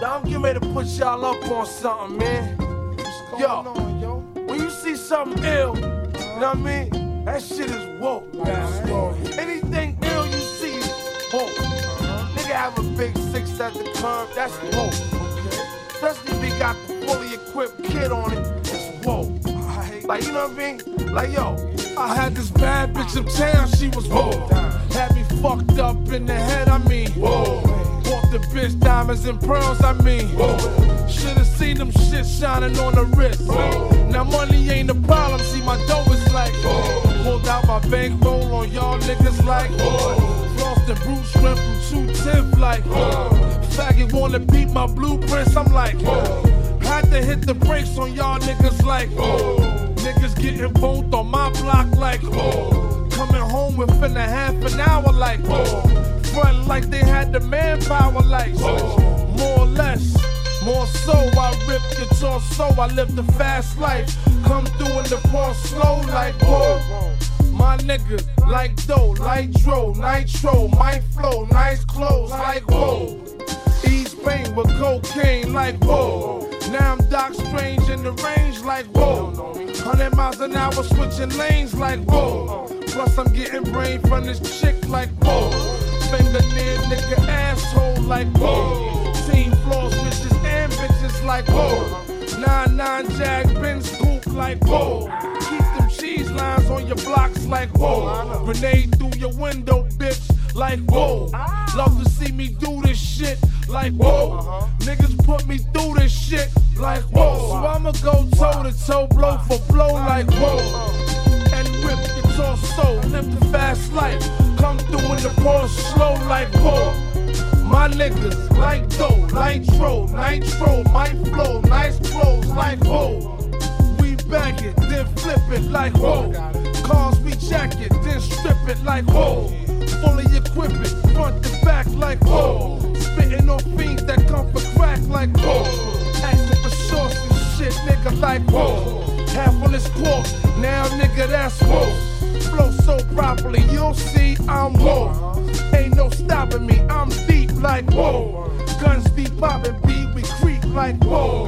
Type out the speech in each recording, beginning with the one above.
Now I'm getting ready to put y'all up on something, man. Yo, on, yo? when you see something ill, you know what I mean? That shit is woke. Anything ill you see is woke. Uh-huh. Nigga have a big six at the curb, that's woke. Especially if he got the fully equipped kid on it, it's woke. Like, you know what I mean? Like, yo, I had this bad bitch uptown, she was woke. Had me fucked up in the head, I mean. Whoa. Bought the bitch diamonds and pearls, I mean. Should've seen them shit shining on the wrist. Now money ain't the problem, see my dough is like. Pulled out my bankroll on y'all niggas like. Flossed the brute shrimp from 210 like. Faggot wanna beat my blueprints, I'm like. Had to hit the brakes on y'all niggas like. Niggas getting both on my block like. Coming home within a half an hour like. Like they had the manpower like. More or less. More so, I rip your torso. I live the fast life. Come through in the Porsche slow like whoa. My nigga, like dough, like dro, nitro, my flow, nice clothes, like whoa. East Spain with cocaine, like whoa. Now I'm Doc Strange in the range, like whoa. 100 miles an hour switching lanes, like whoa. Plus I'm getting brain from this chick, like whoa. Finger near nigga asshole, like whoa. Team floors, bitches and bitches, like whoa. Nine nine jag Ben scoop, like whoa. Keep them cheese lines on your blocks, like whoa. Grenade through your window, bitch, like whoa. Love to see me do this shit, like whoa. Niggas put me through this shit, like whoa. So I'ma go toe to toe, blow for blow, like whoa. And rip your torso, live the fast life. Come through in the Porsche slow, like whoa. My niggas, like dough, nitro, nitro, my flow, nice clothes, like whoa. We bag it, then flip it like whoa. Cars we jack it, then strip it like whoa. Fully equip it, front to back like whoa. Spitting on fiends that come for crack like whoa. Asking for shorts and shit, nigga like whoa. Half on this quote, now nigga that's whoa. Flow so properly, you'll see I'm whoa. Ain't no stopping me, I'm deep like whoa. Guns be popping, beat we creep like whoa.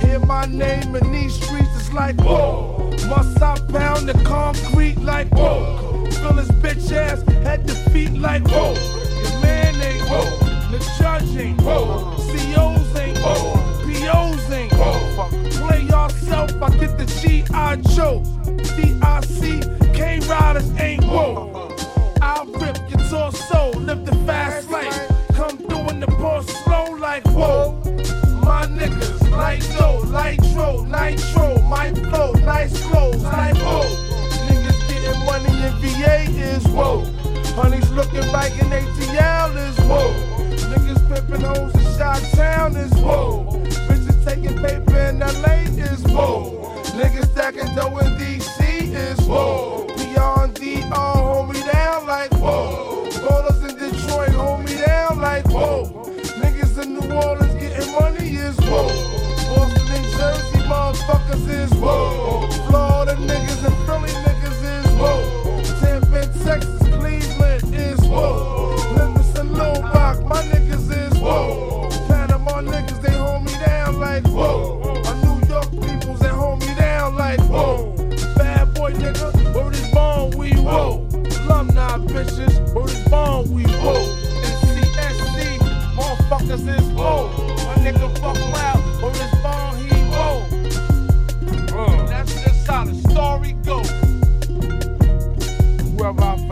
Hear my name in these streets, it's like whoa. Must I pound the concrete like whoa? Fill his bitch ass head to feet like whoa. Joe. DIC, Riders ain't whoa. I'll rip your torso, live the fast life. Come through in the Porsche slow like whoa. My niggas, like dough, like dro, nitro, my flow, nice clothes, like whoa. Niggas getting money in VA is whoa. Honey's looking like an ATL is whoa. Niggas pimping hoes in Shot Town is whoa. Bitches taking paper in LA is whoa. Stacking dough in DC is whoa. Beyond DR, hold me down like whoa. Ballers in Detroit, hold me down like whoa. Niggas in New Orleans getting money is whoa. Boston and Jersey motherfuckers is whoa. Bitches, born, we. NCSC, motherfuckers is. My nigga fuck loud, born, he whoa. Uh. That's just how the story goes. Whoever I